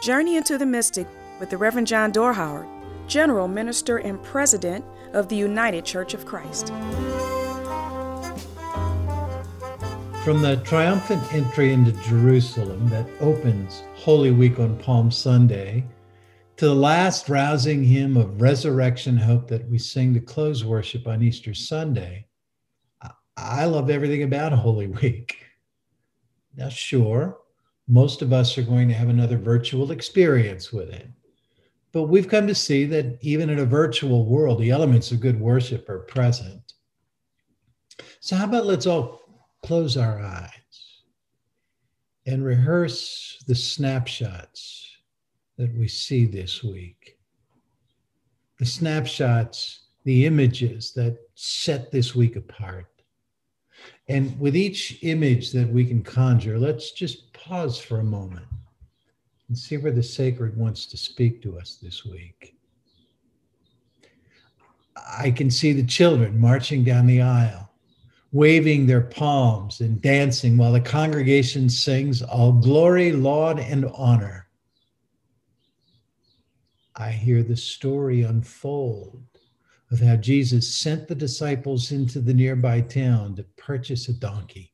Journey into the Mystic with the Reverend John Dorhauer, General Minister and President of the United Church of Christ. From the triumphant entry into Jerusalem that opens Holy Week on Palm Sunday to the last rousing hymn of resurrection hope that we sing to close worship on Easter Sunday, I love everything about Holy Week. Now, sure, most of us are going to have another virtual experience with it. But we've come to see that even in a virtual world, the elements of good worship are present. So, how about let's all close our eyes and rehearse the snapshots that we see this week? The snapshots, the images that set this week apart. And with each image that we can conjure, let's just pause for a moment and see where the sacred wants to speak to us this week. I can see the children marching down the aisle, waving their palms and dancing while the congregation sings, All glory, laud, and honor. I hear the story unfold of how Jesus sent the disciples into the nearby town to purchase a donkey.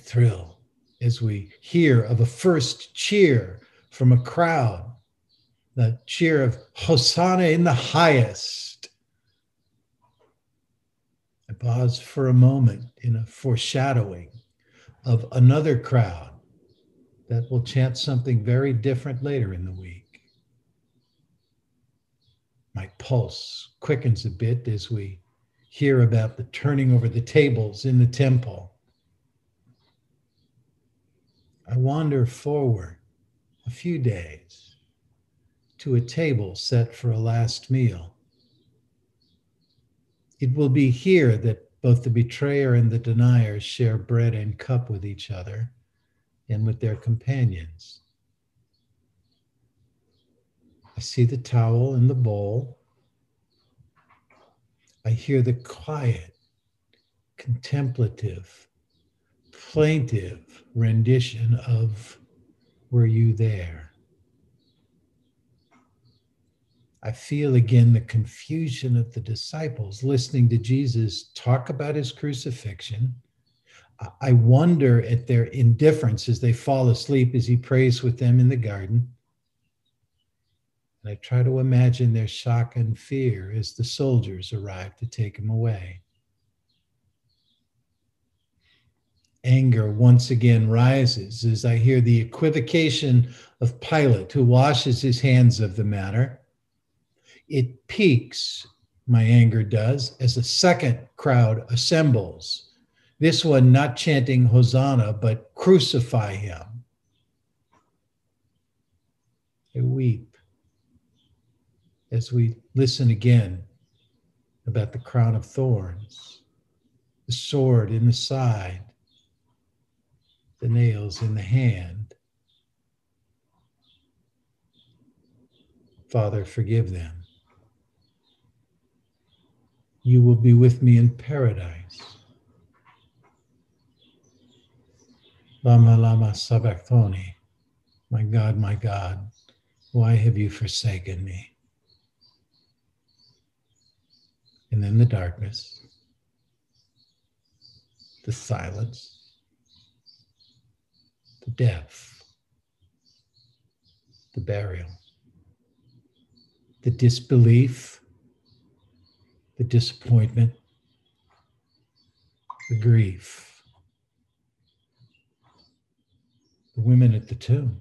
Thrill as we hear of a first cheer from a crowd, the cheer of Hosanna in the highest. I pause for a moment in a foreshadowing of another crowd that will chant something very different later in the week. My pulse quickens a bit as we hear about the turning over the tables in the temple. I wander forward a few days to a table set for a last meal. It will be here that both the betrayer and the denier share bread and cup with each other and with their companions. I see the towel and the bowl. I hear the quiet, contemplative, plaintive rendition of Were You There? I feel again the confusion of the disciples listening to Jesus talk about his crucifixion. I wonder at their indifference as they fall asleep as he prays with them in the garden. And I try to imagine their shock and fear as the soldiers arrive to take him away. Anger once again rises as I hear the equivocation of Pilate, who washes his hands of the matter. It peaks, my anger does, as a second crowd assembles. This one not chanting Hosanna, but crucify him. I weep as we listen again about the crown of thorns, the sword in the side, the nails in the hand. Father, forgive them. You will be with me in paradise. Lama Lama Sabachthani, my God, my God, why have you forsaken me? And then the darkness, the silence, death, the burial, the disbelief, the disappointment, the grief, the women at the tomb,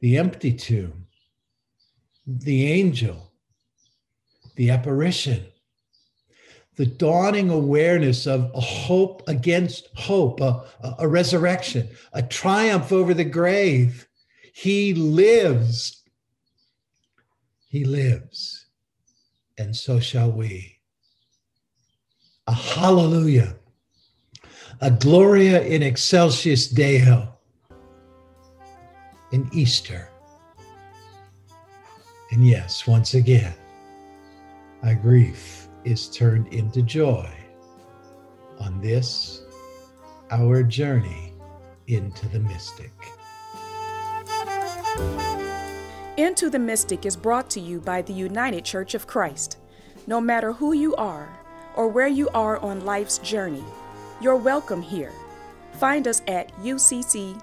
the empty tomb, the angel the apparition, the dawning awareness of a hope against hope, a, a, resurrection, a triumph over the grave. He lives. He lives. And so shall we. A hallelujah, a gloria in excelsis Deo in Easter. And yes, once again, I grief is turned into joy on this, our journey into the mystic. Into the Mystic is brought to you by the United Church of Christ. No matter who you are or where you are on life's journey, you're welcome here. Find us at ucc.org.